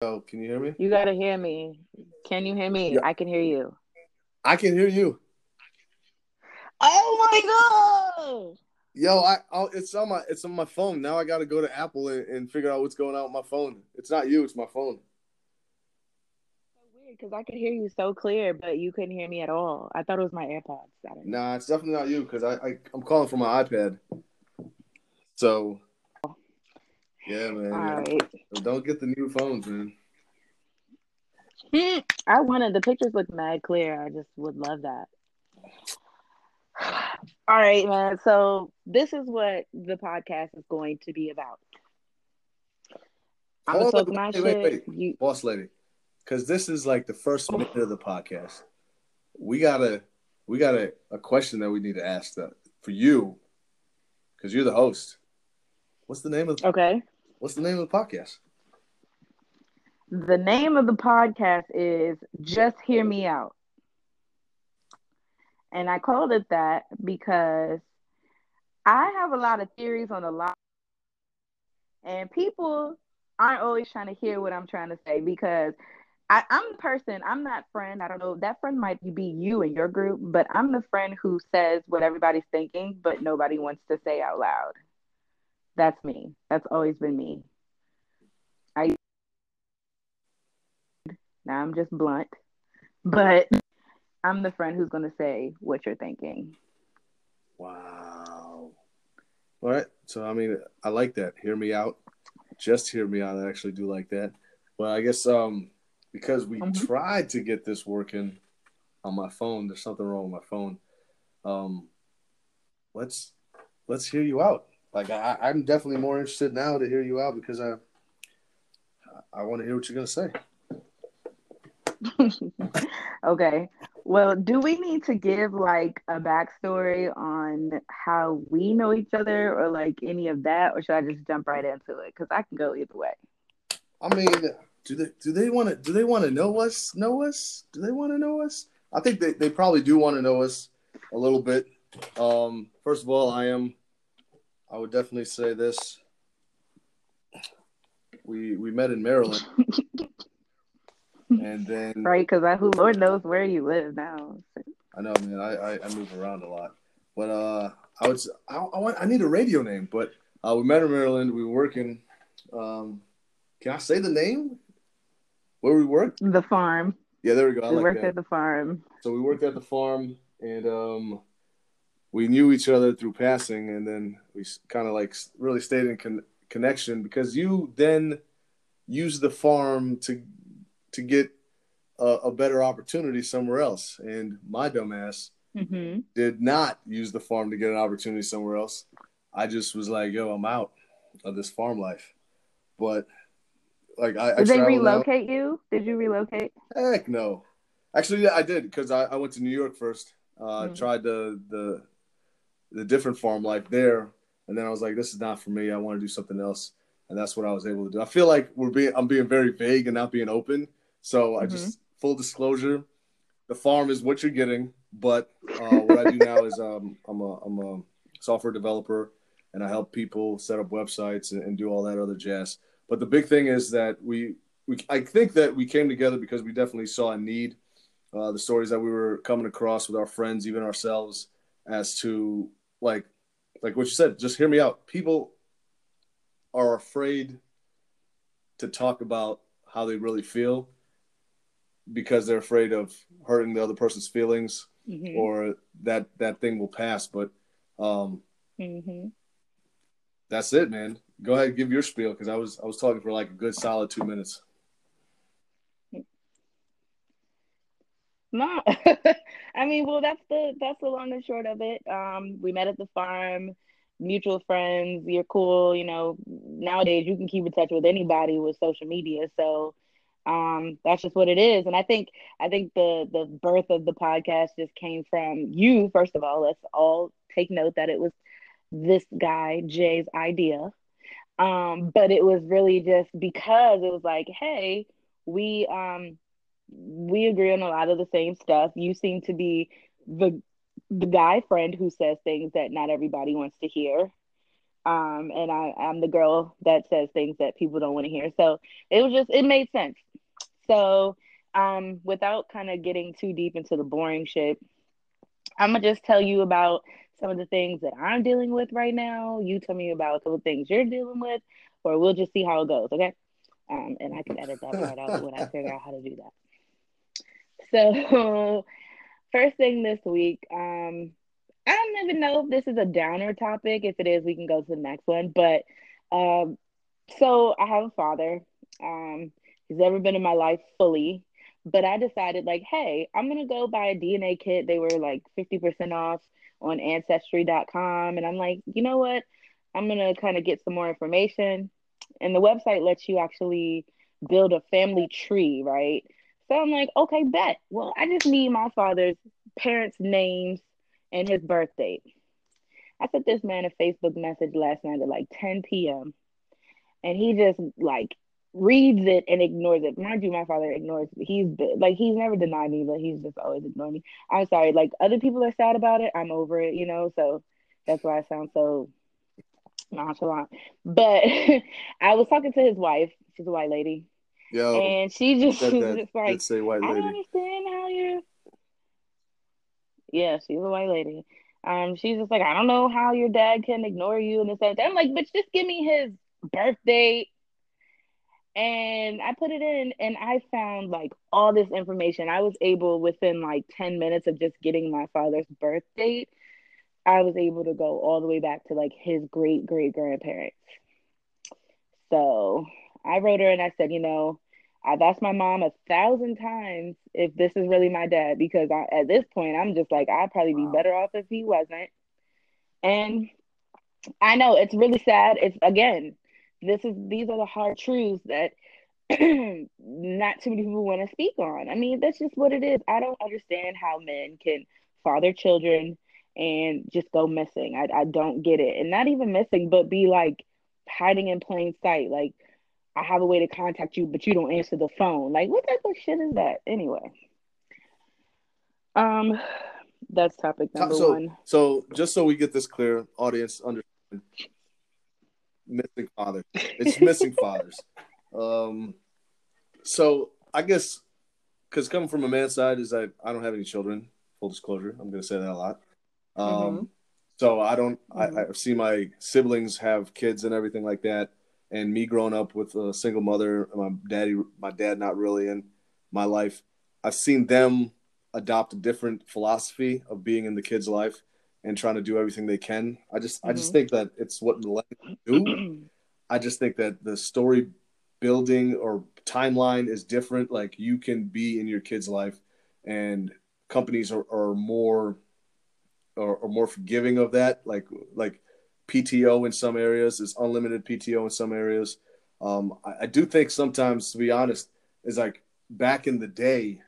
Oh, can you hear me? You gotta hear me. Can you hear me? Yeah. I can hear you. I can hear you. Oh my god! Yo, I I'll, it's on my it's on my phone. Now I got to go to Apple and, and figure out what's going on with my phone. It's not you, it's my phone. So weird because I could hear you so clear, but you couldn't hear me at all. I thought it was my AirPods. Nah, it's definitely not you because I, I I'm calling from my iPad. So yeah, man. All yeah. right. Don't get the new phones, man. Hmm. I wanted the pictures look mad clear. I just would love that. All right, man. So this is what the podcast is going to be about. I'm gonna Hold talk on, my wait, wait, wait. You boss lady, because this is like the first oh. minute of the podcast. We gotta, we got a, a question that we need to ask that for you, because you're the host. What's the name of okay? What's the name of the podcast? The name of the podcast is Just Hear Me Out. And I called it that because I have a lot of theories on a lot, and people aren't always trying to hear what I'm trying to say because I, I'm the person, I'm that friend. I don't know, that friend might be you and your group, but I'm the friend who says what everybody's thinking, but nobody wants to say out loud. That's me. That's always been me. I now I'm just blunt, but I'm the friend who's going to say what you're thinking. Wow. All right. So I mean, I like that. Hear me out. Just hear me out. I actually do like that. Well, I guess um because we Mhm. tried to get this working on my phone. There's something wrong with my phone. Um, let's let's hear you out. Like I, I'm definitely more interested now to hear you out because I I want to hear what you're gonna say. okay. Well, do we need to give like a backstory on how we know each other or like any of that, or should I just jump right into it? Because I can go either way. I mean, do they do they want to do they want to know us? Know us? Do they want to know us? I think they, they probably do want to know us a little bit. Um, first of all, I am. I would definitely say this. We we met in Maryland, and then Right? Because I who Lord knows where you live now. I know, man. I, I, I move around a lot, but uh, I was I, I want I need a radio name, but uh, we met in Maryland. We were working. Um, can I say the name where we worked? The farm. Yeah, there we go. I we like worked that. at the farm. So we worked at the farm, and um, we knew each other through passing, and then we kind of like really stayed in con- connection because you then used the farm to to get a, a better opportunity somewhere else, and my dumbass hmm did not use the farm to get an opportunity somewhere else. I just was like, "Yo, I'm out of this farm life," but like I, I Did they traveled out- relocate you? Did you relocate? Heck no. Actually, yeah, I did because I, I went to New York first. Uh, Mhm. Tried the the the different farm life there, and then I was like, "This is not for me. I want to do something else." And that's what I was able to do. I feel like we're being I'm being very vague and not being open. So I Mhm. just full disclosure, the farm is what you're getting. But uh, what I do now is um, I'm a I'm a software developer, and I help people set up websites and, and do all that other jazz. But the big thing is that we we I think that we came together because we definitely saw a need. Uh, the stories that we were coming across with our friends, even ourselves, as to like like what you said. Just hear me out. People are afraid to talk about how they really feel because they're afraid of hurting the other person's feelings hmm or that that thing will pass. But um, hmm that's it, man. Go ahead, give your spiel because I was I was talking for like a good solid two minutes. No, I mean, well, that's the that's the long and short of it. Um, we met at the farm, mutual friends. You're cool, you know. Nowadays, you can keep in touch with anybody with social media, so um, that's just what it is. And I think I think the the birth of the podcast just came from you. First of all, let's all take note that it was this guy Jay's idea. Um, but it was really just because it was like, hey, we um we agree on a lot of the same stuff. You seem to be the the guy friend who says things that not everybody wants to hear. Um, and I, I'm the girl that says things that people don't want to hear. So it was just, it made sense. So um, without kind of getting too deep into the boring shit, I'm gonna just tell you about some of the things that I'm dealing with right now. You tell me about of the things you're dealing with, or we'll just see how it goes. Okay. Um, and I can edit that part out when I figure out how to do that. So, first thing this week, um, I don't even know if this is a downer topic. If it is, we can go to the next one. But um, so I have a father. Um, he's never been in my life fully, but I decided like, hey, I'm gonna go buy a DNA kit. They were like 50% off on ancestry.com. And I'm like, you know what? I'm gonna kind of get some more information. And the website lets you actually build a family tree, right? So I'm like, okay, bet. Well, I just need my father's parents' names and his birth date. I sent this man a Facebook message last night at like 10 p.m. And he just like reads it and ignores it. Mind you, my father ignores me. He's like he's never denied me, but he's just always ignoring me. I'm sorry. Like other people are sad about it. I'm over it, you know. So that's why I sound so nonchalant. But I was talking to his wife. She's a white lady. Yo, and she just, that, was that, just like, say white I lady. don't understand how you're. Yeah, she's a white lady. Um, she's just like, I don't know how your dad can ignore you and this and that. I'm like, but just give me his birth date. And I put it in and I found like all this information. I was able within like 10 minutes of just getting my father's birth date, I was able to go all the way back to like his great great grandparents. So I wrote her and I said, you know, I've asked my mom a thousand times if this is really my dad because I, at this point I'm just like I'd probably be better off if he wasn't. And I know it's really sad. It's again, this is these are the hard truths that not too many people want to speak on. I mean, that's just what it is. I don't understand how men can father children and just go missing. I, I don't get it. And not even missing, but be like hiding in plain sight. Like I have a way to contact you, but you don't answer the phone. Like, what type of shit is that? Anyway. Um, that's topic number so, one. So, just so we get this clear, audience understand, missing fathers. It's missing fathers. Um, so I guess because coming from a man's side is I I don't have any children. Full disclosure, I'm going to say that a lot. Um, mm-hmm. so I don't. Mm-hmm. I, I see my siblings have kids and everything like that and me growing up with a single mother, my daddy, my dad not really in my life, I've seen them adopt a different philosophy of being in the kid's life and trying to do everything they can. I just, mm-hmm. I just mm-hmm. think that it's what millennials do. I just think that the story building or timeline is different. Like you can be in your kid's life, and companies are, are more, are, are more forgiving of that. Like, like PTO in some areas. There's unlimited PTO in some areas. Um, I, I, do think sometimes, to be honest, is like back in the day,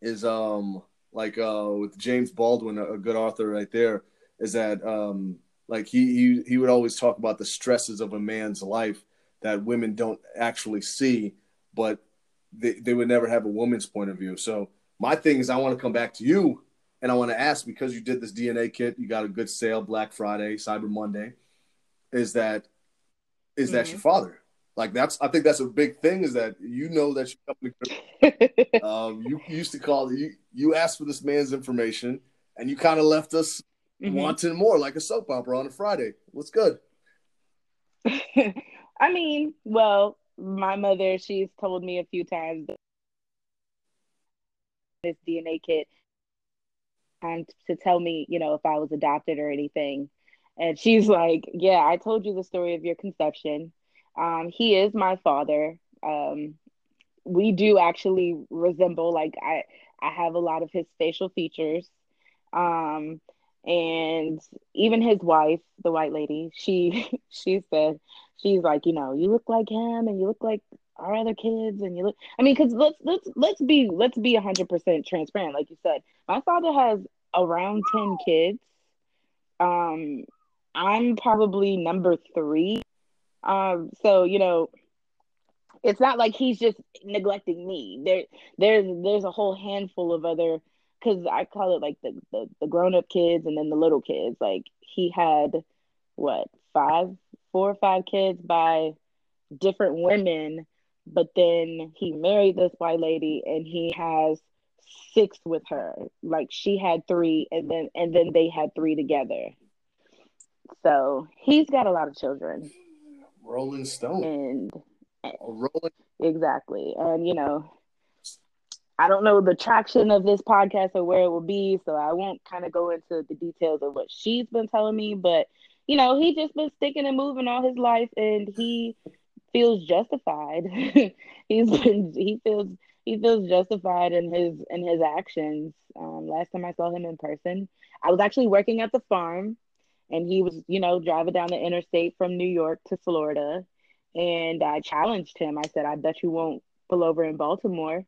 is um like uh with James Baldwin, a, a good author right there, is that um like he, he he would always talk about the stresses of a man's life that women don't actually see, but they, they would never have a woman's point of view. So my thing is I want to come back to you and I want to ask because you did this DNA kit, you got a good sale Black Friday, Cyber Monday. Is that is mm-hmm. that your father? Like that's I think that's a big thing is that you know that you um, you used to call you you asked for this man's information and you kind of left us mm-hmm. wanting more like a soap opera on a Friday. What's good? I mean, well, my mother, she's told me a few times this DNA kit and to tell me, you know, if I was adopted or anything. And she's like, Yeah, I told you the story of your conception. Um, he is my father. Um, we do actually resemble, like, I, I have a lot of his facial features. Um, and even his wife, the white lady, she she said, she's like, you know, you look like him and you look like our other kids and you look i mean because let's let's let's be let's be 100% transparent. Like you said my father has around 10 kids. Um i'm probably number three. Um so you know it's not like he's just neglecting me. There there's there's a whole handful of other because i call it like the, the the grown-up kids and then the little kids. Like he had what five, four or five kids by different women, but then he married this white lady and he has six with her. Like she had three, and then and then they had three together. So he's got a lot of children. Rolling Stone. And rolling. Exactly, and you know, I don't know the traction of this podcast or where it will be, so I won't kind of go into the details of what she's been telling me, but you know, he just been sticking and moving all his life, and he feels justified. He's been he feels he feels justified in his in his actions. Um, last time I saw him in person, I was actually working at the farm, and he was you know driving down the interstate from New York to Florida, and I challenged him. I said, "I bet you won't pull over in Baltimore,"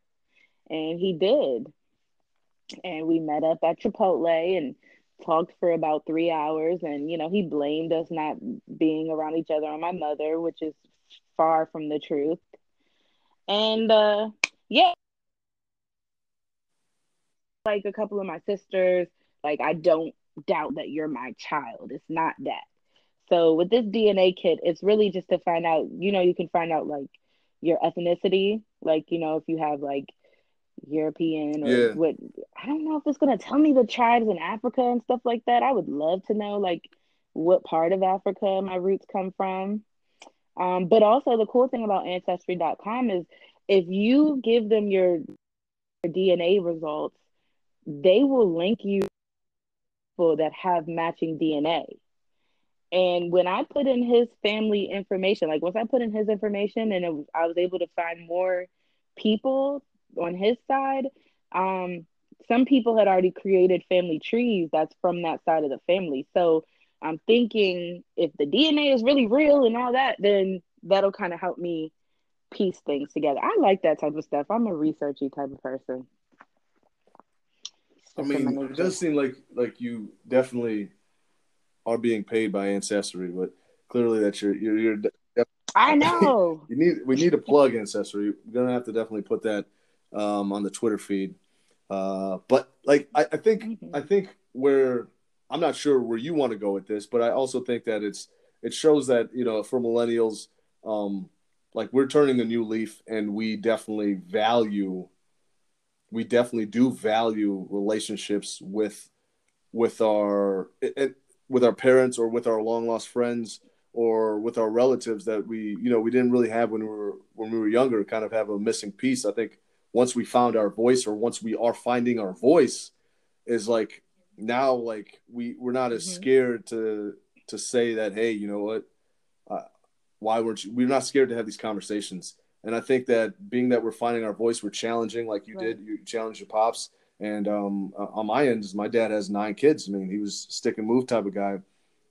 and he did. And we met up at Chipotle and talked for about three hours and you know he blamed us not being around each other on my mother which is far from the truth and uh yeah like a couple of my sisters like i don't doubt that you're my child it's not that so with this dna kit it's really just to find out you know you can find out like your ethnicity like you know if you have like European or yeah. what I don't know if it's gonna tell me the tribes in Africa and stuff like that. I would love to know like what part of Africa my roots come from. Um, but also the cool thing about ancestry.com is if you give them your, your DNA results, they will link you people that have matching DNA. And when I put in his family information, like once I put in his information and it, I was able to find more people on his side, um, some people had already created family trees that's from that side of the family. So I'm thinking if the DNA is really real and all that, then that'll kind of help me piece things together. I like that type of stuff. I'm a researchy type of person. I mean, it does seem like like you definitely are being paid by Ancestry, but clearly that you're you're, you're I know. you need we need a plug Ancestry. We're gonna have to definitely put that um, on the Twitter feed. Uh, but like I, I think mm-hmm. I think where I'm not sure where you want to go with this, but I also think that it's it shows that you know for millennials, um, like we're turning a new leaf, and we definitely value, we definitely do value relationships with with our it, with our parents or with our long lost friends or with our relatives that we you know we didn't really have when we were when we were younger kind of have a missing piece. I think once we found our voice or once we are finding our voice is like now like we we're not as mm-hmm. scared to to say that hey you know what uh, why weren't you we're not scared to have these conversations and i think that being that we're finding our voice we're challenging like you right. did you challenged your pops and um, uh, on my end my dad has nine kids i mean he was stick and move type of guy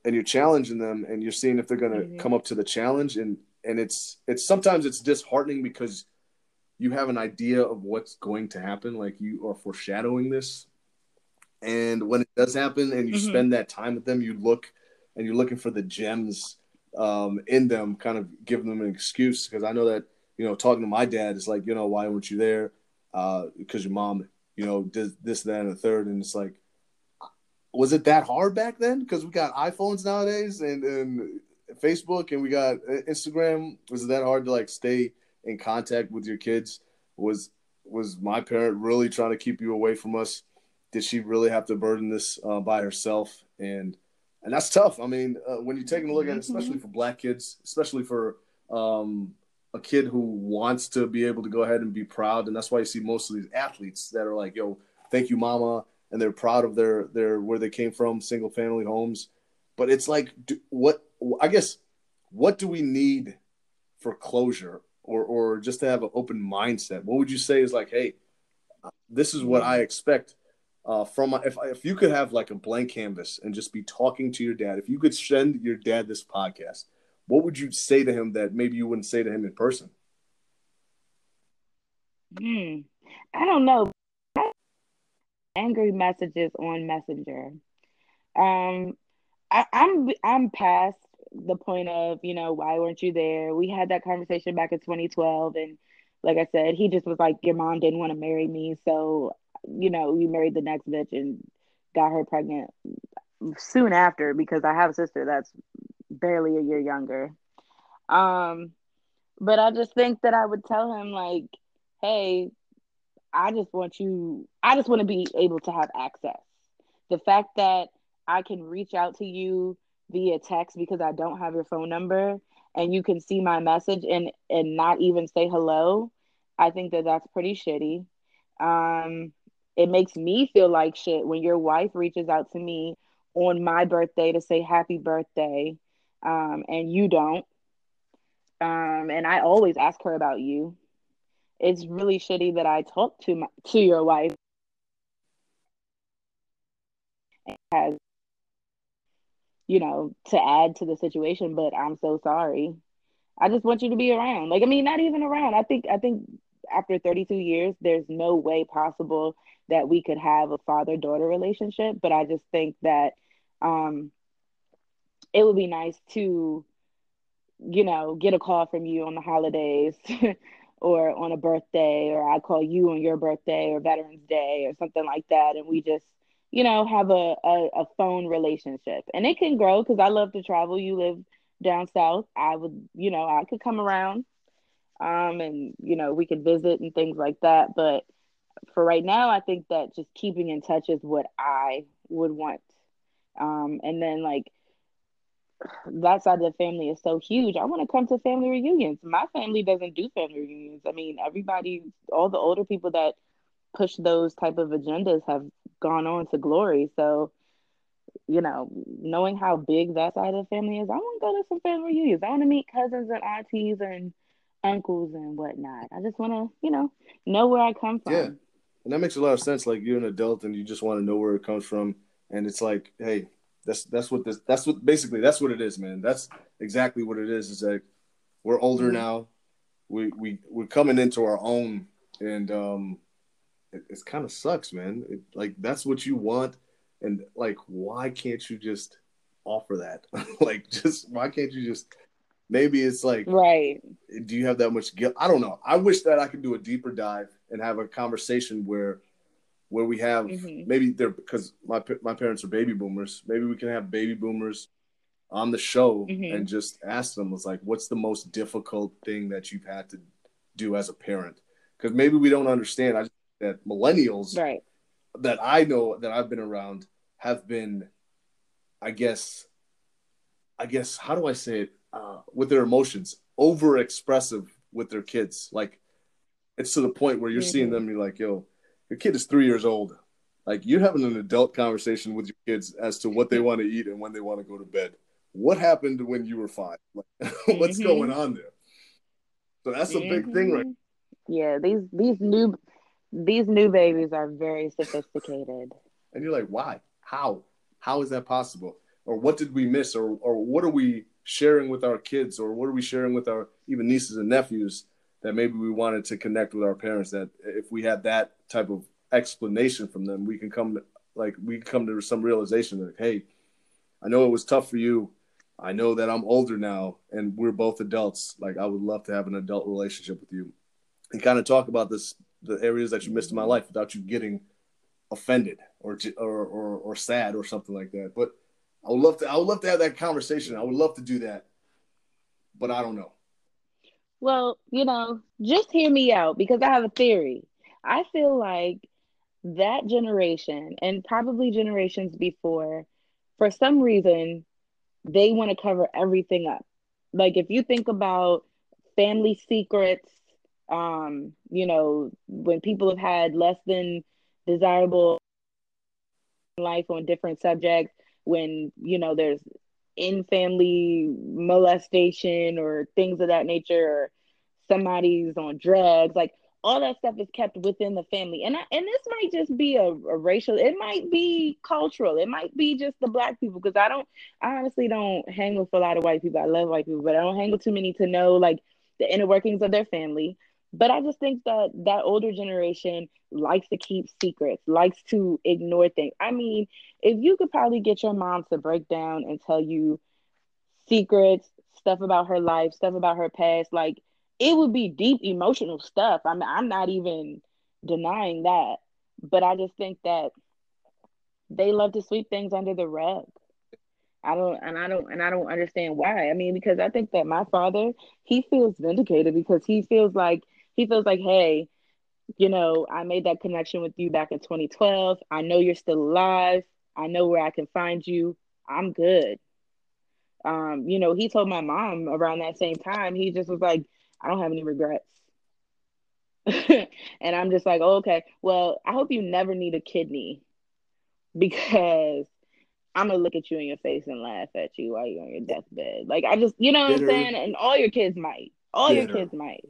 and you're challenging them and you're seeing if they're going to mm-hmm. come up to the challenge and and it's it's sometimes it's disheartening because you have an idea of what's going to happen, like you are foreshadowing this. And when it does happen and you mm-hmm. spend that time with them, you look and you're looking for the gems um, in them, kind of giving them an excuse. Because I know that, you know, talking to my dad is like, you know, why weren't you there? Because uh, your mom, you know, did this, that, and the third. And it's like, was it that hard back then? Because we got iPhones nowadays and, and Facebook and we got uh, Instagram. Was it that hard to like stay in contact with your kids? Was was my parent really trying to keep you away from us? Did she really have to burden this uh, by herself? And and that's tough. I mean, uh, when you're taking a look at it, especially for black kids, especially for um, a kid who wants to be able to go ahead and be proud, and that's why you see most of these athletes that are like, "Yo, thank you, mama," and they're proud of their their where they came from, single family homes. But it's like, do, what I guess, what do we need for closure or or just to have an open mindset? What would you say is like, hey, this is what I expect uh, from if if you could have like a blank canvas and just be talking to your dad, if you could send your dad this podcast, what would you say to him that maybe you wouldn't say to him in person? Hmm. I don't know. Angry messages on Messenger. Um, I, I'm I'm past the point of, you know, why weren't you there? We had that conversation back in 2012. And like I said, he just was like, your mom didn't want to marry me. So, you know, you married the next bitch and got her pregnant soon after because I have a sister that's barely a year younger. Um, but I just think that I would tell him like, hey, I just want you, I just want to be able to have access. The fact that I can reach out to you via text because I don't have your phone number and you can see my message and and not even say hello, I think that that's pretty shitty. Um, it makes me feel like shit when your wife reaches out to me on my birthday to say happy birthday um, and you don't. Um, and I always ask her about you. It's really shitty that I talk to my to your wife has you know to add to the situation but i'm so sorry i just want you to be around like i mean not even around i think i think after 32 years there's no way possible that we could have a father daughter relationship but i just think that um it would be nice to you know get a call from you on the holidays or on a birthday or i call you on your birthday or veterans day or something like that. And we just you know have a, a, a phone relationship. And it can grow because i love to travel. You live down south. I would you know i could come around um and you know we could visit and things like that. But for right now i think that just keeping in touch is what i would want um and then like that side of the family is so huge. I want to come to family reunions. My family doesn't do family reunions. I mean, everybody, all the older people that push those type of agendas have gone on to glory. So, you know, knowing how big that side of the family is, I want to go to some family reunions. I want to meet cousins and aunties and uncles and whatnot. I just want to, you know, know where I come from. Yeah, and that makes a lot of sense. Like you're an adult and you just want to know where it comes from, and it's like, hey, that's that's what this that's what basically that's what it is, man. That's exactly what it is. Is like we're older mm-hmm. now. We we we're coming into our own, and um, it, it kind of sucks, man. It, like that's what you want, and like why can't you just offer that? like just why can't you just maybe it's like right do you have that much guilt i don't know i wish that i could do a deeper dive and have a conversation where where we have mm-hmm. maybe they're because my my parents are baby boomers. Maybe we can have baby boomers on the show mm-hmm. and just ask them was like, what's the most difficult thing that you've had to do as a parent? Because maybe we don't understand. I that millennials right. that I know that I've been around have been, I guess, I guess how do I say it uh, with their emotions over expressive with their kids. Like it's to the point where you're mm-hmm. seeing them, you're like, yo, your kid is three years old. Like you're having an adult conversation with your kids as to what they want to eat and when they want to go to bed. What happened when you were five? Like, what's mm-hmm. going on there? So that's a mm-hmm. big thing, right? Mm-hmm. Yeah, these these new these new babies are very sophisticated. And you're like, why? How? How is that possible? Or what did we miss? Or or what are we sharing with our kids? Or what are we sharing with our even nieces and nephews that maybe we wanted to connect with our parents? That if we had that type of explanation from them, we can come like we come to some realization that hey, I know it was tough for you. I know that I'm older now and we're both adults. Like I would love to have an adult relationship with you and kind of talk about this the areas that you missed in my life without you getting offended or or or, or sad or something like that. But I would love to I would love to have that conversation. I would love to do that. But I don't know. Well, you know, just hear me out because I have a theory. I feel like that generation and probably generations before, for some reason, they want to cover everything up. Like if you think about family secrets, um, you know, when people have had less than desirable life on different subjects, when, you know, there's in family molestation or things of that nature, or somebody's on drugs, like all that stuff is kept within the family. And I, and this might just be a, a, racial it might be cultural. It might be just the black people because i don't i honestly don't hang with a lot of white people. I love white people but i don't hang with too many to know like the inner workings of their family but i just think that that older generation likes to keep secrets likes to ignore things i mean if you could probably get your mom to break down and tell you secrets stuff about her life stuff about her past like it would be deep emotional stuff. I mean, I'm not even denying that, but I just think that they love to sweep things under the rug. I don't and I don't and I don't understand why. I mean, because I think that my father, he feels vindicated because he feels like he feels like, hey, you know, I made that connection with you back in 2012. I know you're still alive. I know where I can find you. I'm good. Um, you know, he told my mom around that same time, he just was like, I don't have any regrets. and I'm just like, oh, okay, well, I hope you never need a kidney because I'm gonna look at you in your face and laugh at you while you're on your deathbed. Like I just, you know what Bitter. I'm saying? And all your kids might. All Bitter. your kids might.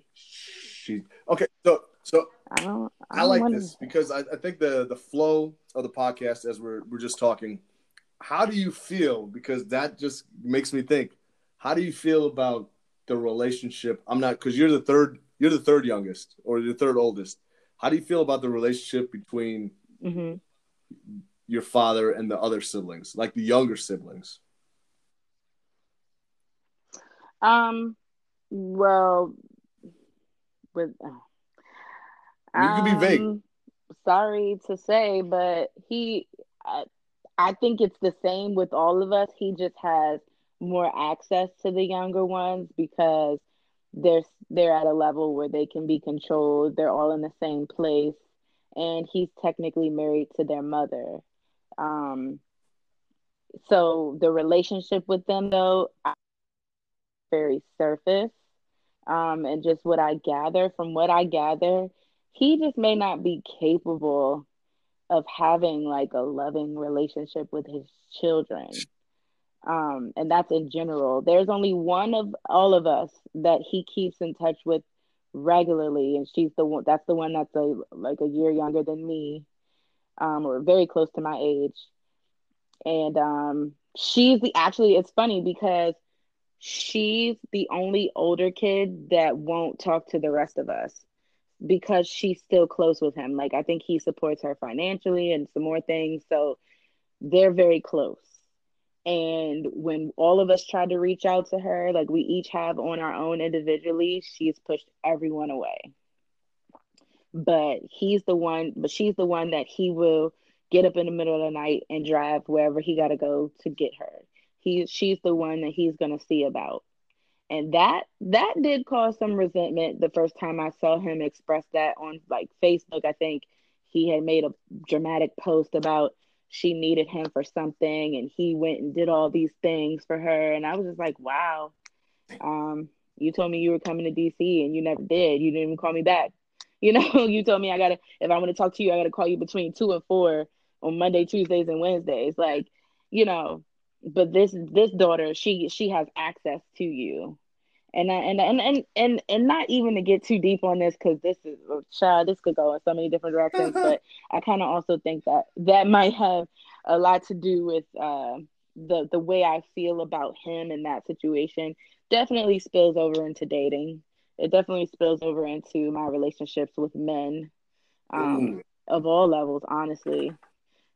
She okay. So so I don't. I, don't I like this because I, I think the the flow of the podcast as we're we're just talking. How do you feel? Because that just makes me think. How do you feel about the relationship? I'm not because you're the third. You're the third youngest or the third oldest. How do you feel about the relationship between mm-hmm your father and the other siblings, like the younger siblings? Um, well, with uh, you could be vague. Um, sorry to say, but he, I, I think it's the same with all of us. He just has more access to the younger ones because they're they're at a level where they can be controlled. They're all in the same place, and he's technically married to their mother. Um, so the relationship with them, though, very surface. Um, and just what I gather from what I gather, he just may not be capable of having like a loving relationship with his children. Um, and that's in general. There's only one of all of us that he keeps in touch with regularly, and she's the one. That's the one that's a like a year younger than me um, or very close to my age. And um, she's the actually, it's funny because she's the only older kid that won't talk to the rest of us because she's still close with him. Like, I think he supports her financially and some more things. So they're very close. And when all of us tried to reach out to her, like we each have on our own individually, she's pushed everyone away but he's the one but she's the one that he will get up in the middle of the night and drive wherever he got to go to get her he she's the one that he's going to see about. And that that did cause some resentment the first time i saw him express that on like facebook. I think he had made a dramatic post about she needed him for something and he went and did all these things for her. And i was just like wow. Um you told me you were coming to dc and you never did. You didn't even call me back. You know, you told me I gotta if I want to talk to you, I gotta call you between two and four on Monday, Tuesdays, and Wednesdays. Like, you know, but this this daughter, she she has access to you. And I, and and and and and not even to get too deep on this because this is a child. This could go in so many different directions. but I kind of also think that that might have a lot to do with uh, the the way I feel about him in that situation. Definitely spills over into dating it definitely spills over into my relationships with men um, of all levels honestly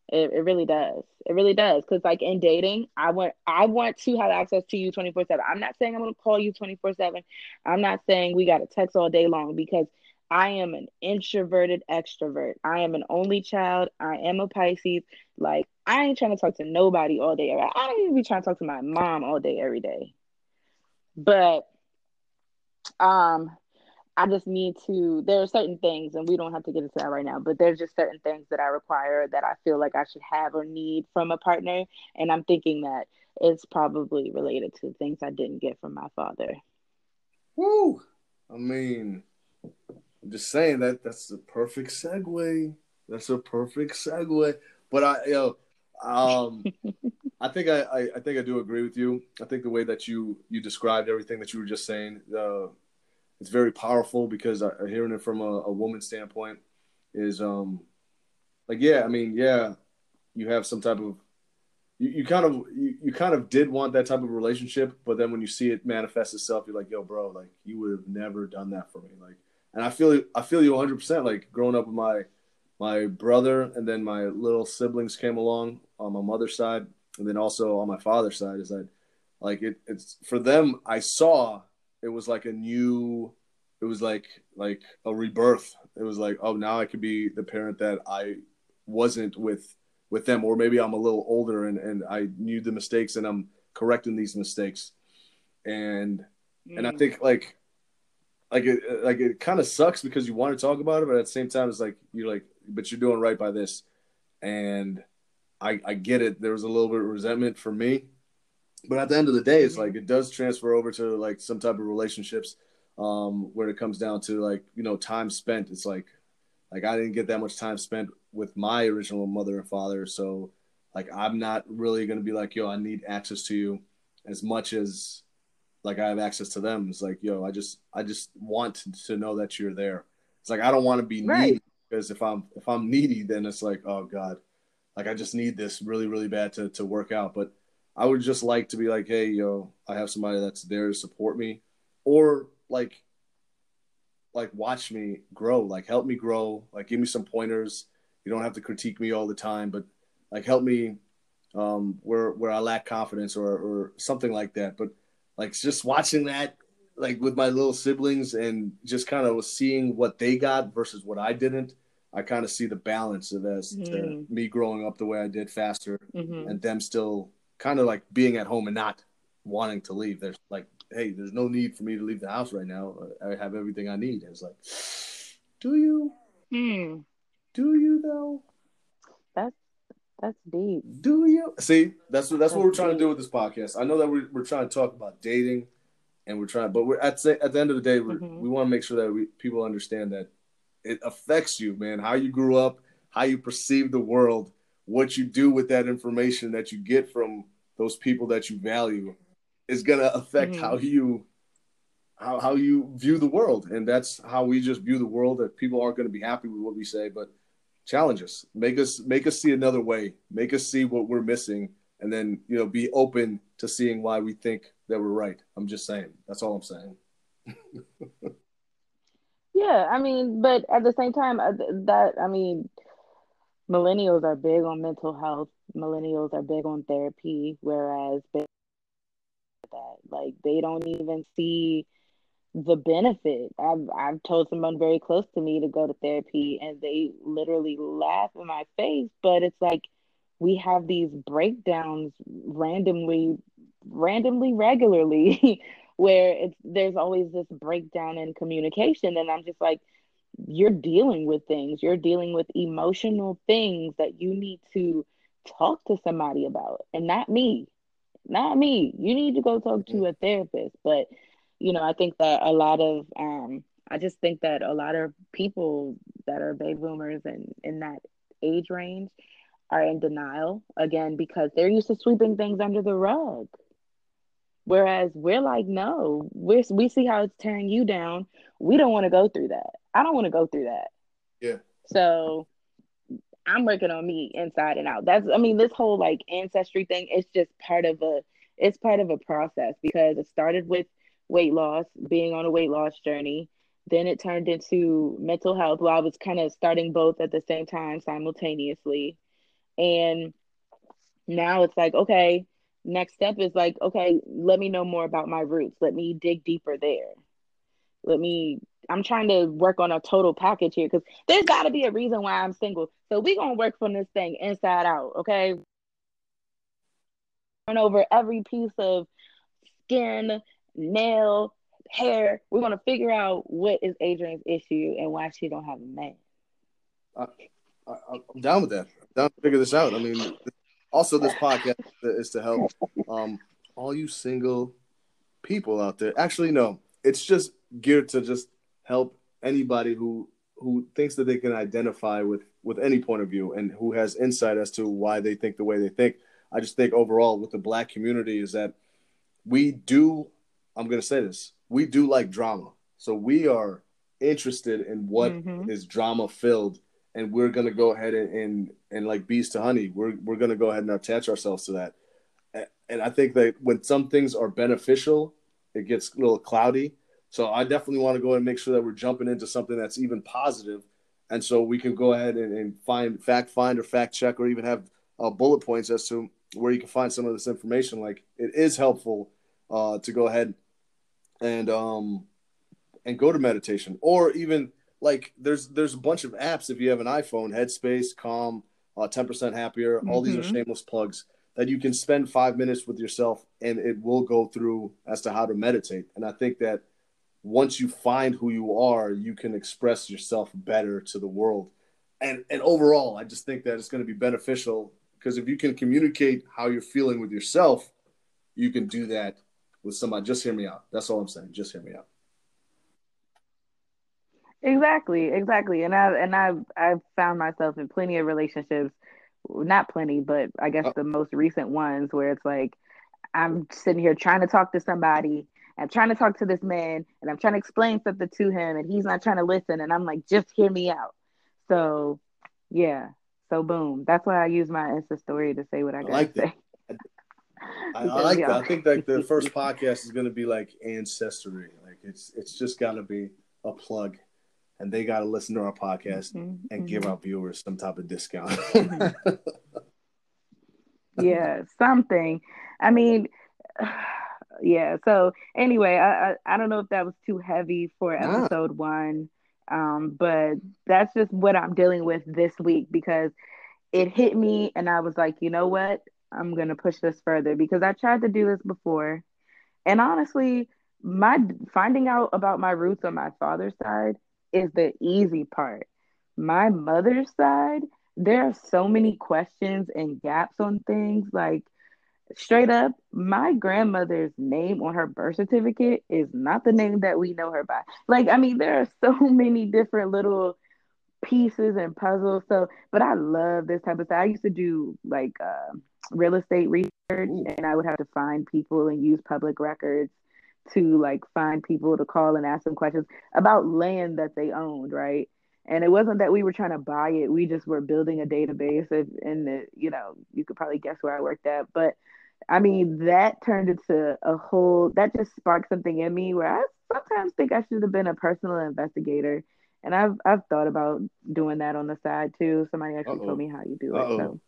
it, it really does. It really does. Because like in dating i want i want to have access to you 24 7 i'm not saying i'm to call you 24 7 i'm not saying we got to text all day long because i am an introverted extrovert. I am an only child. I am a pisces. Like i ain't trying to talk to nobody all day. I don't even be trying to talk to my mom all day every day. But um, I just need to. There are certain things, and we don't have to get into that right now. But there's just certain things that I require that I feel like I should have or need from a partner, and I'm thinking that it's probably related to things I didn't get from my father. Woo! I mean, I'm just saying that that's the perfect segue. That's a perfect segue. But I, you know, um, I think I, I, I, think I do agree with you. I think the way that you you described everything that you were just saying, uh, it's very powerful because I, hearing it from a, a woman's standpoint is um like yeah, I mean yeah, you have some type of you, you kind of you, you kind of did want that type of relationship, but then when you see it manifest itself, you're like, yo, bro, like you would have never done that for me, like. And I feel I feel you 100. percent Like growing up with my my brother and then my little siblings came along on my mother's side and then also on my father's side is that like it, it's for them i saw it was like a new it was like like a rebirth it was like oh now i could be the parent that i wasn't with with them, or maybe I'm a little older and and I knew the mistakes and I'm correcting these mistakes, and mm. and I mm. think like like it like it kind of sucks because you want to talk about it, but at the same time it's like you're like, but you're doing right by this, and I I get it. There was a little bit of resentment for me, but at the end of the day, it's like it does transfer over to like some type of relationships, um, where it comes down to like you know time spent. It's like like I didn't get that much time spent with my original mother and father, so like I'm not really gonna be like yo, I need access to you as much as like I have access to them. It's like, yo, I just I just want to know that you're there. It's like I don't want to be right. needy because if I'm if I'm needy, then it's like, oh God, like I just need this really, really bad to to work out. But I would just like to be like, hey, yo, I have somebody that's there to support me. Or like like watch me grow, like help me grow, like give me some pointers. You don't have to critique me all the time, but like help me um, where where I lack confidence or or something like that. But like just watching that like with my little siblings and just kind of seeing what they got versus what I didn't, I kind of see the balance of as mm-hmm. to me growing up the way I did faster mm-hmm. and them still kind of like being at home and not wanting to leave. There's like, hey, there's no need for me to leave the house right now. I have everything I need. And it's like, do you? Hmm. Do you though? That's that's deep. Do you see? That's what that's, that's what we're trying to do with this podcast. I know that we're we're trying to talk about dating, and we're trying, but we're at at the end of the day, mm-hmm. we want to make sure that we people understand that it affects you, man. How you grew up, how you perceive the world, what you do with that information that you get from those people that you value, is gonna affect mm-hmm. how you how, how you view the world. And that's how we just view the world that people aren't going to be happy with what we say but challenge us. Make us make us see another way. Make us see what we're missing and then you know be open to seeing why we think that we're right. I'm just saying. That's all i'm saying. Yeah i mean but at the same time uh, that i mean millennials are big on mental health millennials are big on therapy whereas that like they don't even see the benefit. I've I've told someone very close to me to go to therapy and they literally laugh in my face, but it's like we have these breakdowns randomly randomly regularly where it's there's always this breakdown in communication and I'm just like you're dealing with things. You're dealing with emotional things that you need to talk to somebody about and not me. Not me. You need to go talk to a therapist, but you know, I think that a lot of, um, I just think that a lot of people that are baby boomers and in that age range are in denial again because they're used to sweeping things under the rug. Whereas we're like, no, we we see how it's tearing you down. We don't want to go through that. I don't want to go through that. Yeah. So I'm working on me inside and out. That's I mean, this whole like ancestry thing, it's just part of a it's part of a process because it started with weight loss, being on a weight loss journey. Then it turned into mental health. Well, I was kind of starting both at the same time simultaneously. And now it's like, okay, next step is like, okay, let me know more about my roots. Let me dig deeper there. Let me, I'm trying to work on a total package here because there's got to be a reason why I'm single. So going to work from this thing inside out, okay? Turn over every piece of skin, nail, hair. We're gonna figure out what is Adrian's issue and why she don't have a man. I, am down with that. I'm down to figure this out. I mean, also this podcast is to help um, all you single people out there. Actually, no, it's just geared to just help anybody who who thinks that they can identify with with any point of view and who has insight as to why they think the way they think. I just think overall with the black community is that we do I'm going to say this. We do like drama. So we are interested in what mm-hmm. is drama filled and we're going to go ahead and, and, and like bees to honey, we're, we're going to go ahead and attach ourselves to that. And I think that when some things are beneficial, it gets a little cloudy. So I definitely want to go and make sure that we're jumping into something that's even positive, and so we can go ahead and, and find fact find or fact check or even have uh, bullet points as to where you can find some of this information. Like it is helpful uh, to go ahead and um and go to meditation or even like there's there's a bunch of apps if you have an iphone headspace calm uh, 10% happier. All mm-hmm. these are mm-hmm. shameless plugs that you can spend five minutes with yourself and it will go through as to how to meditate. And I think that once you find who you are, you can express yourself better to the world. And and overall, I just think that it's going to be beneficial because if you can communicate how you're feeling with yourself, you can do that with somebody. Just hear me out. That's all I'm saying. Just hear me out. Exactly, exactly. And I and I've I've found myself in plenty of relationships, not plenty, but I guess oh. the most recent ones where it's like I'm sitting here trying to talk to somebody I'm trying to talk to this man and I'm trying to explain something to him and he's not trying to listen. And I'm like, just hear me out. So, yeah. So, boom. That's why I use my Insta story to say what I, I got like to say. I, I, like that. I think like the first podcast is going to be like ancestry. Like it's it's just got to be a plug, and they got to listen to our podcast mm-hmm, and mm-hmm. give our viewers some type of discount. mm-hmm. yeah, something. I mean, yeah. So anyway, I, I, I don't know if that was too heavy for episode ah. one, um, but that's just what I'm dealing with this week because it hit me, and I was like, you know what, I'm gonna push this further because I tried to do this before, and honestly, my finding out about my roots on my father's side is the easy part. My mother's side, there are so many questions and gaps on things like straight up, my grandmother's name on her birth certificate is not the name that we know her by. Like, I mean, there are so many different little pieces and puzzles. So, but I love this type of stuff. I used to do like uh, real estate research, and I would have to find people and use public records to like find people to call and ask them questions about land that they owned, right? And it wasn't that we were trying to buy it; we just were building a database. Of, and the, you know, you could probably guess where I worked at, but I mean, that turned into a whole, that just sparked something in me where I sometimes think I should have been a personal investigator. And I've I've thought about doing that on the side too. Somebody actually Uh-oh. told me how you do Uh-oh. it. So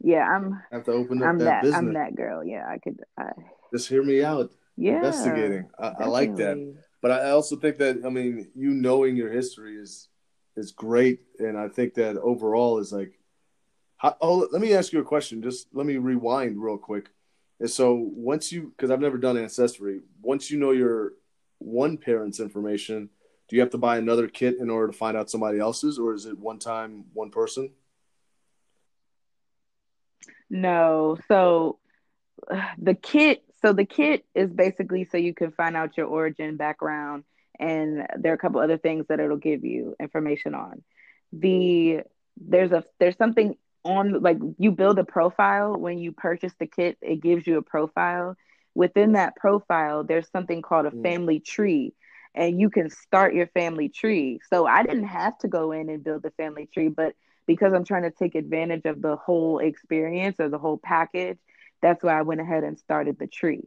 yeah, I'm I have to open up I'm that, that business. I'm that girl. Yeah, I could I, just hear me out. Yeah. Investigating. I, I like that. But I also think that I mean, you knowing your history is is great. And I think that overall is like how, oh, let me ask you a question. Just let me rewind real quick. And so once you, because I've never done ancestry, once you know your one parent's information, do you have to buy another kit in order to find out somebody else's, or is it one time one person? No. So the kit, so the kit is basically so you can find out your origin, background, and there are a couple other things that it'll give you information on. The there's a there's something on like you build a profile when you purchase the kit it gives you a profile. Within that profile there's something called a mm. family tree and you can start your family tree. So i didn't have to go in and build the family tree but because i'm trying to take advantage of the whole experience or the whole package that's why i went ahead and started the tree.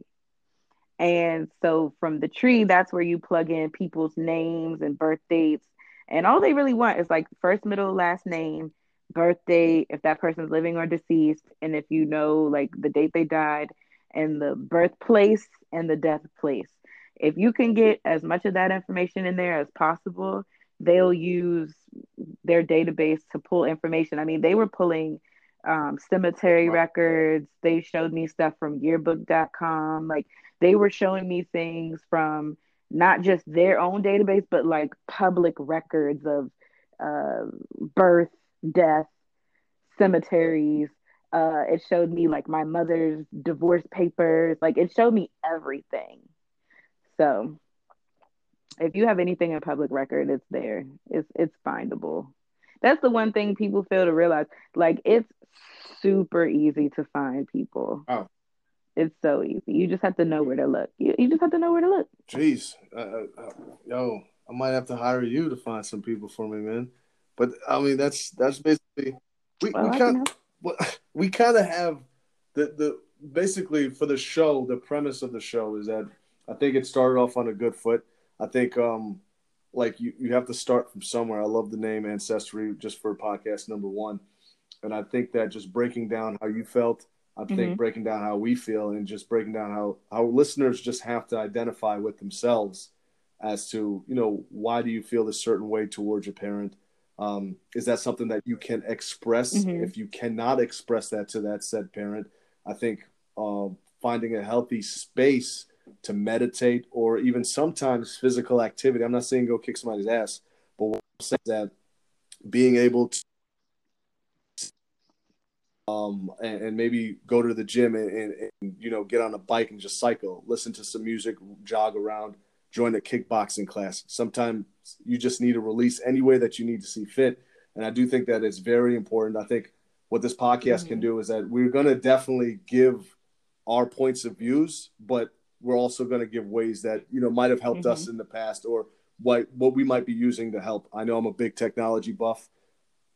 And so from the tree that's where you plug in people's names and birth dates and all they really want is like first middle last name birthday, if that person's living or deceased, and if you know like the date they died and the birthplace and the death place. If you can get as much of that information in there as possible, they'll use their database to pull information. I mean, they were pulling um, cemetery records. They showed me stuff from yearbook.com. Like they were showing me things from not just their own database, but like public records of uh, birth death, cemeteries. Uh, it showed me like my mother's divorce papers. Like it showed me everything. So if you have anything in public record, it's there. It's it's findable. That's the one thing people fail to realize. Like it's super easy to find people. Oh. It's so easy. You just have to know where to look. You, you just have to know where to look. Jeez, uh, uh, uh yo, I might have to hire you to find some people for me, man. But I mean, that's that's basically we, well, we kind of we kind of have the the basically for the show. The premise of the show is that I think it started off on a good foot. I think um like you you have to start from somewhere. I love the name Ancestry just for podcast number one, and I think that just breaking down how you felt. I think mm-hmm. breaking down how we feel and just breaking down how how listeners just have to identify with themselves as to you know why do you feel a certain way towards your parent Um, is that something that you can express? Mhm. If you cannot express that to that said parent, I think uh, finding a healthy space to meditate or even sometimes physical activity. I'm not saying go kick somebody's ass, but what I'm saying is that being able to um, and, and maybe go to the gym and, and, and you know get on a bike and just cycle, listen to some music, jog around, join a kickboxing class. Sometimes you just need a release any way that you need to see fit, and I do think that it's very important. I think what this podcast can Mhm. do is that we're going to definitely give our points of views, but we're also going to give ways that you know might have helped us in the past or what what we might be using to help. I know I'm a big technology buff,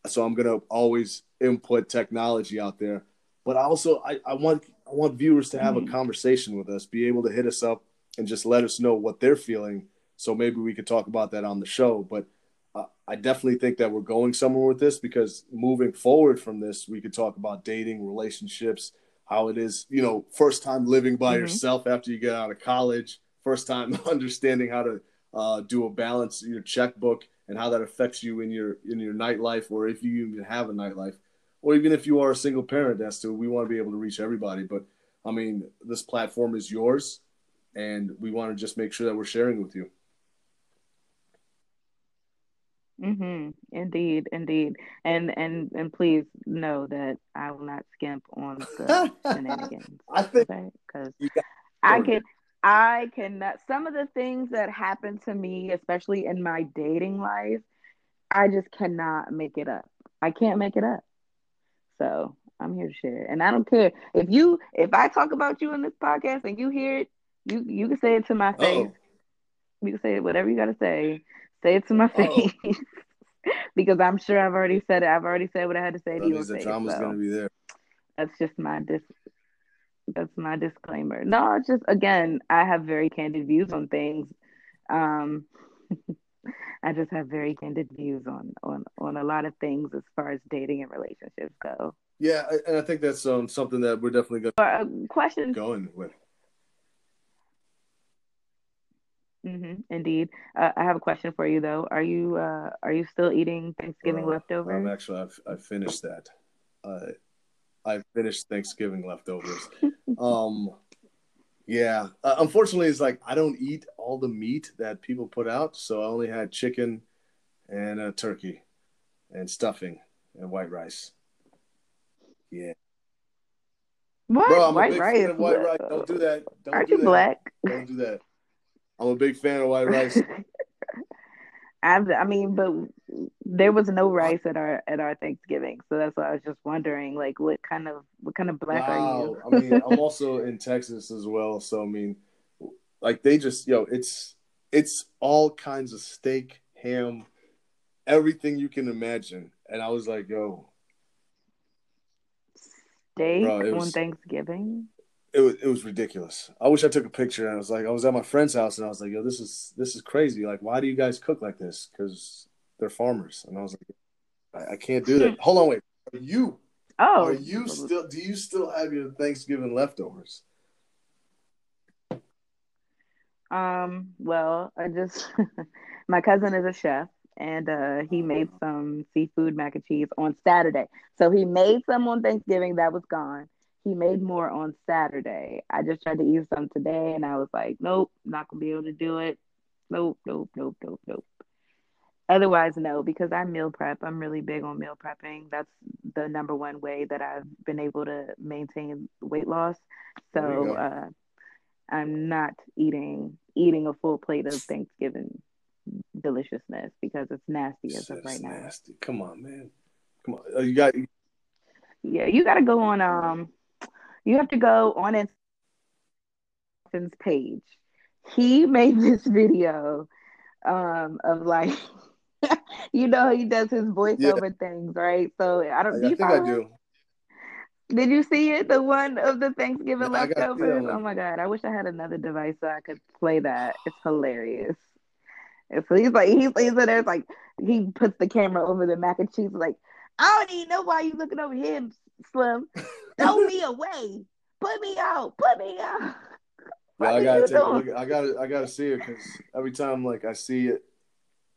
so I'm going to always input technology out there. But I also I, I want I want viewers to have Mhm. a conversation with us, be able to hit us up and just let us know what they're feeling. So maybe we could talk about that on the show. But uh, I definitely think that we're going somewhere with this because moving forward from this, we could talk about dating, relationships, how it is, you know, first time living by Mhm. yourself after you get out of college, first time understanding how to uh, do a balance in your checkbook and how that affects you in your in your nightlife or if you even have a nightlife or even if you are a single parent as to we want to be able to reach everybody but i mean this platform is yours and we want to just make sure that we're sharing with you Mm-hmm. Indeed, indeed. And and and please know that I will not skimp on the shenanigans. i think Because got I can I cannot some of the things that happen to me, especially in my dating life, I just cannot make it up. I can't make it up. So I'm here to share. And I don't care. If you if I talk about you in this podcast and you hear it, you you can say it to my face. Uh-oh. You can say whatever you gotta say. Say it to my Uh-oh. face. because I'm sure I've already said it. I've already said what I had to say to you. the face, drama's so to be there that's just my dis that's my disclaimer. No, it's just again, I have very candid views on things. Um I just have very candid views on on on a lot of things as far as dating and relationships go. yeah I- and i think that's um, something that we're definitely going But uh, to question, going with hmm indeed. Uh, I have a question for you though. Are you uh are you still eating Thanksgiving Uh, i'm leftovers? actually i've, I've finished that uh, i finished thanksgiving leftovers um Yeah, uh, unfortunately, it's like I don't eat all the meat that people put out, so I only had chicken and a turkey and stuffing and white rice. Yeah, What bro, I'm white rice? white rice. Don't do that. Don't Aren't do you that. black? Don't do that. I'm a big fan of white rice. I, I mean, but there was no rice at our at our Thanksgiving, so that's why I was just wondering, like, what kind of what kind of black are you? I mean, I'm also in Texas as well, so I mean, like they just yo, it's it's all kinds of steak, ham, everything you can imagine, and I was like, yo, Steak Bro, on was- Thanksgiving? It was it was ridiculous. I wish I took a picture and I was like, I was at my friend's house and I was like, yo, this is this is crazy. Like, why do you guys cook like this? Because they're farmers, and I was like, I, I can't do that. Hold on, wait. Are you Oh, are you still? Do you still have your Thanksgiving leftovers? Um, well, I just my cousin is a chef and uh he made some seafood mac and cheese on Saturday. So he made some on Thanksgiving that was gone. He made more on Saturday. I just tried to eat some today and I was like, nope, not gonna be able to do it. Nope, nope, nope, nope, nope. Otherwise, no, because I meal prep. I'm really big on meal prepping. That's the number one way that I've been able to maintain weight loss. So uh I'm not eating eating a full plate of Thanksgiving deliciousness because it's nasty as of That's right now. nasty. Come on, man. Come on. Uh, you got Yeah, you got to go on. Um, you have to go on Instagram's page. He made this video, um, of like, you know, he does his voiceover things, right? So I I, don't. I do you think I follow do. Did you see it? The one of the Thanksgiving Yeah, I gotta see that leftovers? Oh my god! I wish I had another device so I could play that. It's hilarious. And so he's like, he's, he's in there, it's like he puts the camera over the mac and cheese, like, I don't even know why you looking over here, Slim. Throw me away. Put me out. Put me out. Yeah, I gotta take a look. I gotta I gotta see it because every time like I see it,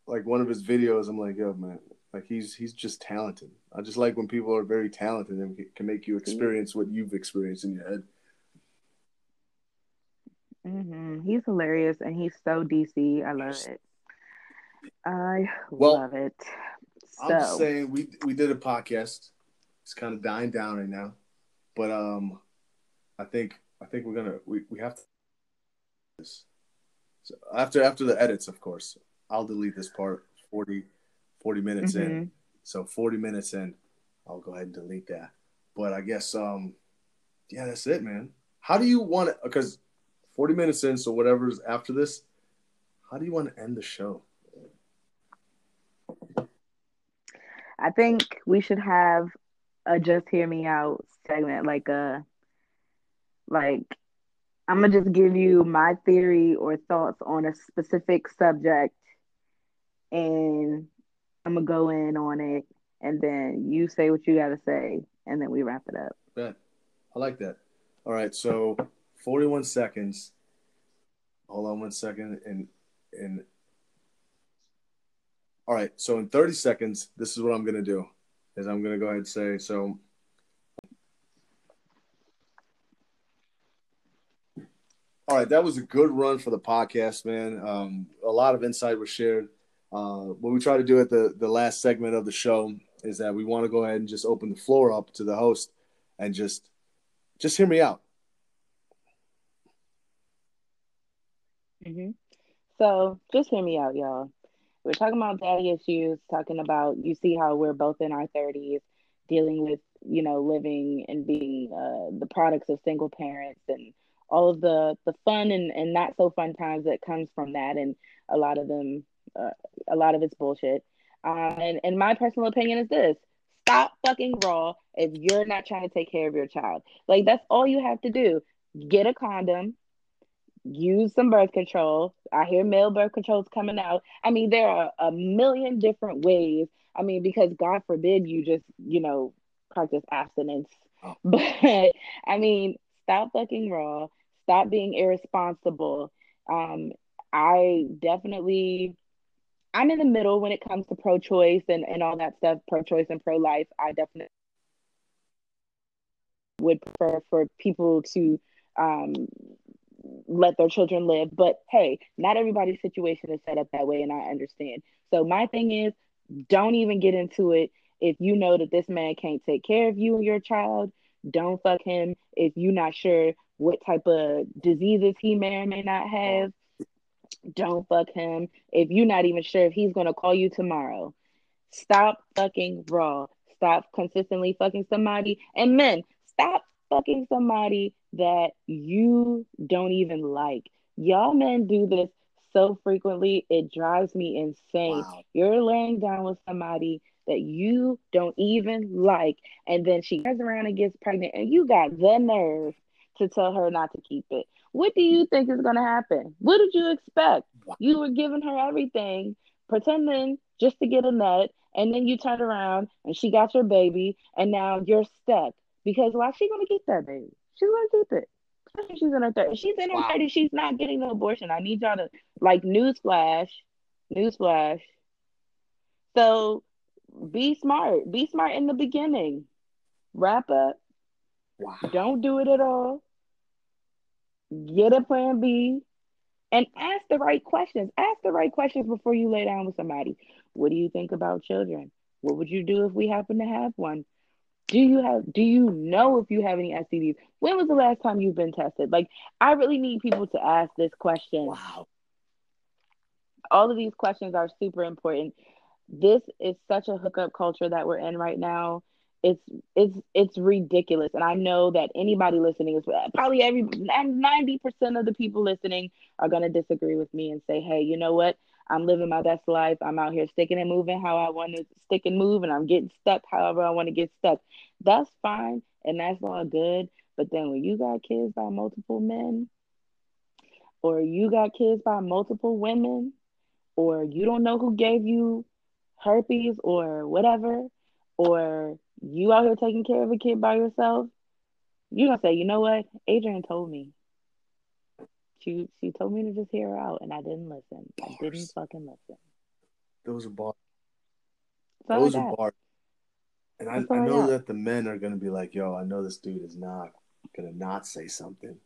like one of his videos, I'm like, yo, man, Like he's he's just talented. I just like when people are very talented and can make you experience what you've experienced in your head. Mm-hmm. He's hilarious and he's so DC. I love it. I well, love it. So. I'm saying we we did a podcast. It's kind of dying down right now, but um, I think I think we're gonna we, we have to. So after after the edits, of course, I'll delete this part 40, 40 minutes mm-hmm. in. So forty minutes in, I'll go ahead and delete that. But I guess um, yeah, that's it, man. How do you want it? Because forty minutes in, so whatever's after this, how do you want to end the show? I think we should have a just hear me out segment, like a like I'm gonna just give you my theory or thoughts on a specific subject, and I'm gonna go in on it, and then you say what you gotta say, and then we wrap it up. Bet. I like that. All right, so 41 seconds. Hold on one second, and and all right, so in 30 seconds, this is what I'm to do. Is I'm going to go ahead and say so All right, that was a good run for the podcast, man. Um, a lot of insight was shared. Uh, what we try to do at the the last segment of the show is that we want to go ahead and just open the floor up to the host and just just hear me out. Mm-hmm. So just hear me out, y'all. We're talking about daddy issues, talking about you see how we're both in our 30s dealing with, you know, living and being uh, the products of single parents and all of the the fun and, and not so fun times that comes from that. And a lot of them uh, a lot of it's bullshit. Um, and, and my personal opinion is this stop fucking raw if you're not trying to take care of your child. Like that's all you have to do. Get a condom use some birth control. I hear male birth control is coming out. I mean, there are a million different ways. I mean, because God forbid you just, you know, practice abstinence. Oh. But I mean, stop fucking raw. Stop being irresponsible. Um, I definitely I'm in the middle when it comes to pro-choice and, and all that stuff, pro-choice and pro-life. I definitely would prefer for people to um, let their children live. But hey, not everybody's situation is set up that way, and I understand. So my thing is, don't even get into it if you know that this man can't take care of you and your child. Don't fuck him if you're not sure what type of diseases he may or may not have. Don't fuck him if you're not even sure if he's gonna call you tomorrow. Stop fucking raw. Stop consistently fucking somebody. And men, stop fucking somebody that you don't even like. Y'all men do this so frequently, it drives me insane. Wow. You're laying down with somebody that you don't even like, and then she turns around and gets pregnant, and you got the nerve to tell her not to keep it. What do you think is going to happen? What did you expect? You were giving her everything, pretending just to get a nut, and then you turn around and she got your baby, and now you're stuck because why she to keep that baby? She's gonna keep it. Especially she's in her 30s. She's in her wow. 30s. She's not getting no abortion. I need y'all to like newsflash. Newsflash. So be smart. Be smart in the beginning. Wrap up. Wow. Don't do it at all. Get a plan B and ask the right questions. Ask the right questions before you lay down with somebody. What do you think about children? What would you do if we happen to have one? Do you have do you know if you have any STDs? When was the last time you've been tested? Like I really need people to ask this question. Wow. All of these questions are super important. This is such a hookup culture that we're in right now. It's it's it's ridiculous. And I know that anybody listening is probably every 90% of the people listening are gonna disagree with me and say, hey, you know what? I'm living my best life. I'm out here sticking and moving how I want to stick and move, and I'm getting stuck however I want to get stuck. That's fine and that's all good. But then when you got kids by multiple men, or you got kids by multiple women, or you don't know who gave you herpes or whatever, or you out here taking care of a kid by yourself, you're gonna say, you know what? Adrian told me. She she told me to just hear her out, and I didn't listen. Bars. I didn't fucking listen. Those are bars. Those are bars. And I, I know that the men are gonna be like, "Yo, I know this dude is not gonna not say something,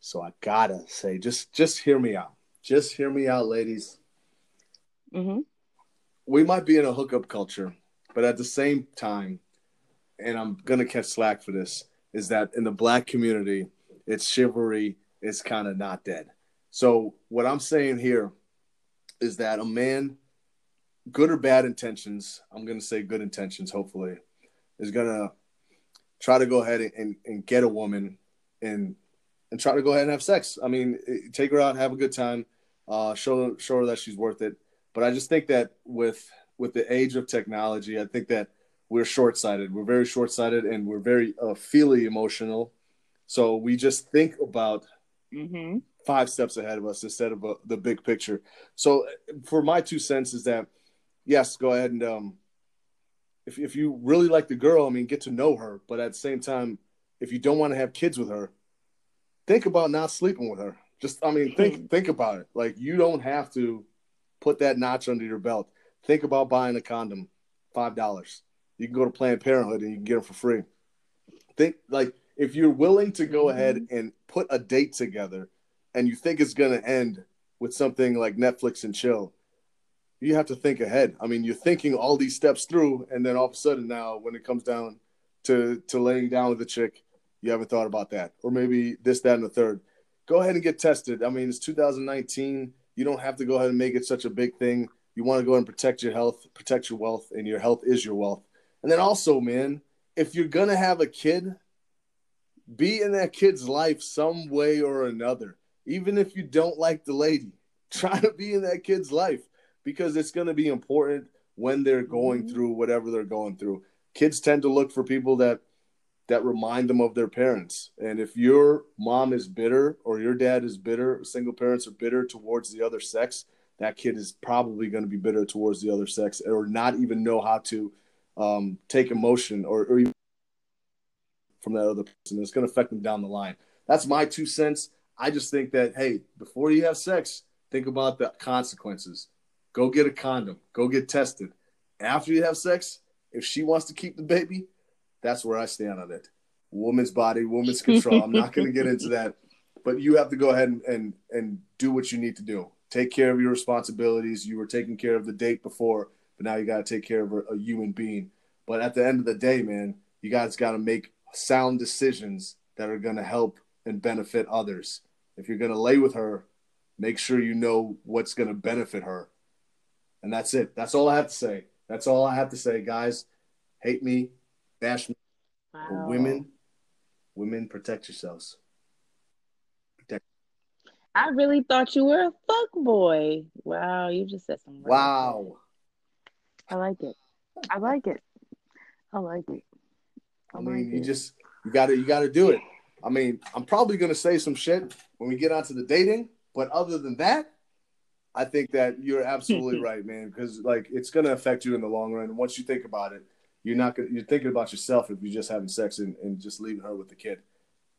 so I gotta say, just just hear me out. Just hear me out, ladies. Mm-hmm. We might be in a hookup culture, but at the same time, and I'm gonna catch slack for this, is that in the black community, it's chivalry is kind of not dead. So what I'm saying here is that a man, good or bad intentions, I'm gonna say good intentions, hopefully, is gonna try to go ahead and, and get a woman and and try to go ahead and have sex. I mean, take her out, have a good time, uh, show show her that she's worth it. But I just think that with with the age of technology, I think that we're short sighted. We're very short sighted, and we're very uh, feely emotional. So we just think about mm-hmm. five steps ahead of us instead of uh, the big picture. So for my two cents is that yes, go ahead and um, if if you really like the girl, I mean, get to know her. But at the same time, if you don't want to have kids with her, think about not sleeping with her. Just I mean, think hmm. think about it. Like you don't have to put that notch under your belt. Think about buying a condom, five dollars. You can go to Planned Parenthood and you can get them for free. Think like if you're willing to go mm-hmm. ahead and put a date together and you think it's going to end with something like Netflix and chill, you have to think ahead. I mean, you're thinking all these steps through, and then all of a sudden now, when it comes down to to laying down with a chick, you haven't thought about that, or maybe this, that, and the third. Go ahead and get tested. I mean, it's 2019. You don't have to go ahead and make it such a big thing. You want to go ahead and protect your health, protect your wealth, and your health is your wealth. And then also, man, if you're gonna have a kid, be in that kid's life some way or another. Even if you don't like the lady, try to be in that kid's life because it's going to be important when they're going mm-hmm. through whatever they're going through. Kids tend to look for people that that remind them of their parents. And if your mom is bitter or your dad is bitter, single parents are bitter towards the other sex, that kid is probably going to be bitter towards the other sex or not even know how to um, take emotion or, or from that other person. It's going to affect them down the line. That's my two cents. I just think that, hey, before you have sex, think about the consequences. Go get a condom, go get tested. After you have sex, if she wants to keep the baby, that's where I stand on it. Woman's body, woman's control. I'm not going to get into that, but you have to go ahead and, and and do what you need to do. Take care of your responsibilities. You were taking care of the date before, but now you got to take care of a, a human being. But at the end of the day, man, you guys got to make sound decisions that are going to help and benefit others. If you're going to lay with her, make sure you know what's going to benefit her. And that's it. That's all I have to say. That's all I have to say, guys. Hate me, bash me. Wow. Women, women, protect yourselves. Protect. I really thought you were a fuck boy. Wow, you just said some. Wow. I like it. I like it. I like it. I mean, you just you gotta you gotta do it. I mean, I'm probably gonna say some shit when we get onto the dating, but other than that, I think that you're absolutely right, man. Because like it's gonna affect you in the long run. Once you think about it, you're not gonna you're thinking about yourself if you're just having sex and, and just leaving her with the kid.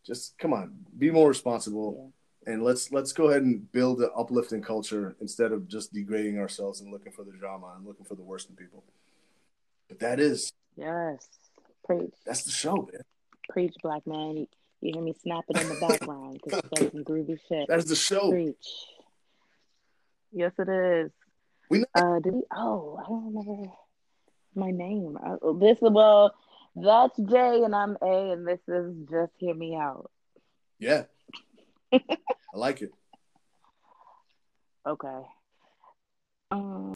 Just come on, be more responsible, yeah. and let's let's go ahead and build an uplifting culture instead of just degrading ourselves and looking for the drama and looking for the worst in people. But that is yes Preach. That's the show, man. Preach, black man. You, hear me snapping in the background because it's some groovy shit. That's the show. Preach. Yes, it is. We know. uh, did he? Oh, I don't remember my name. Uh, this well, that's J and I'm A, and this is just hear me out. Yeah, I like it. Okay. Um.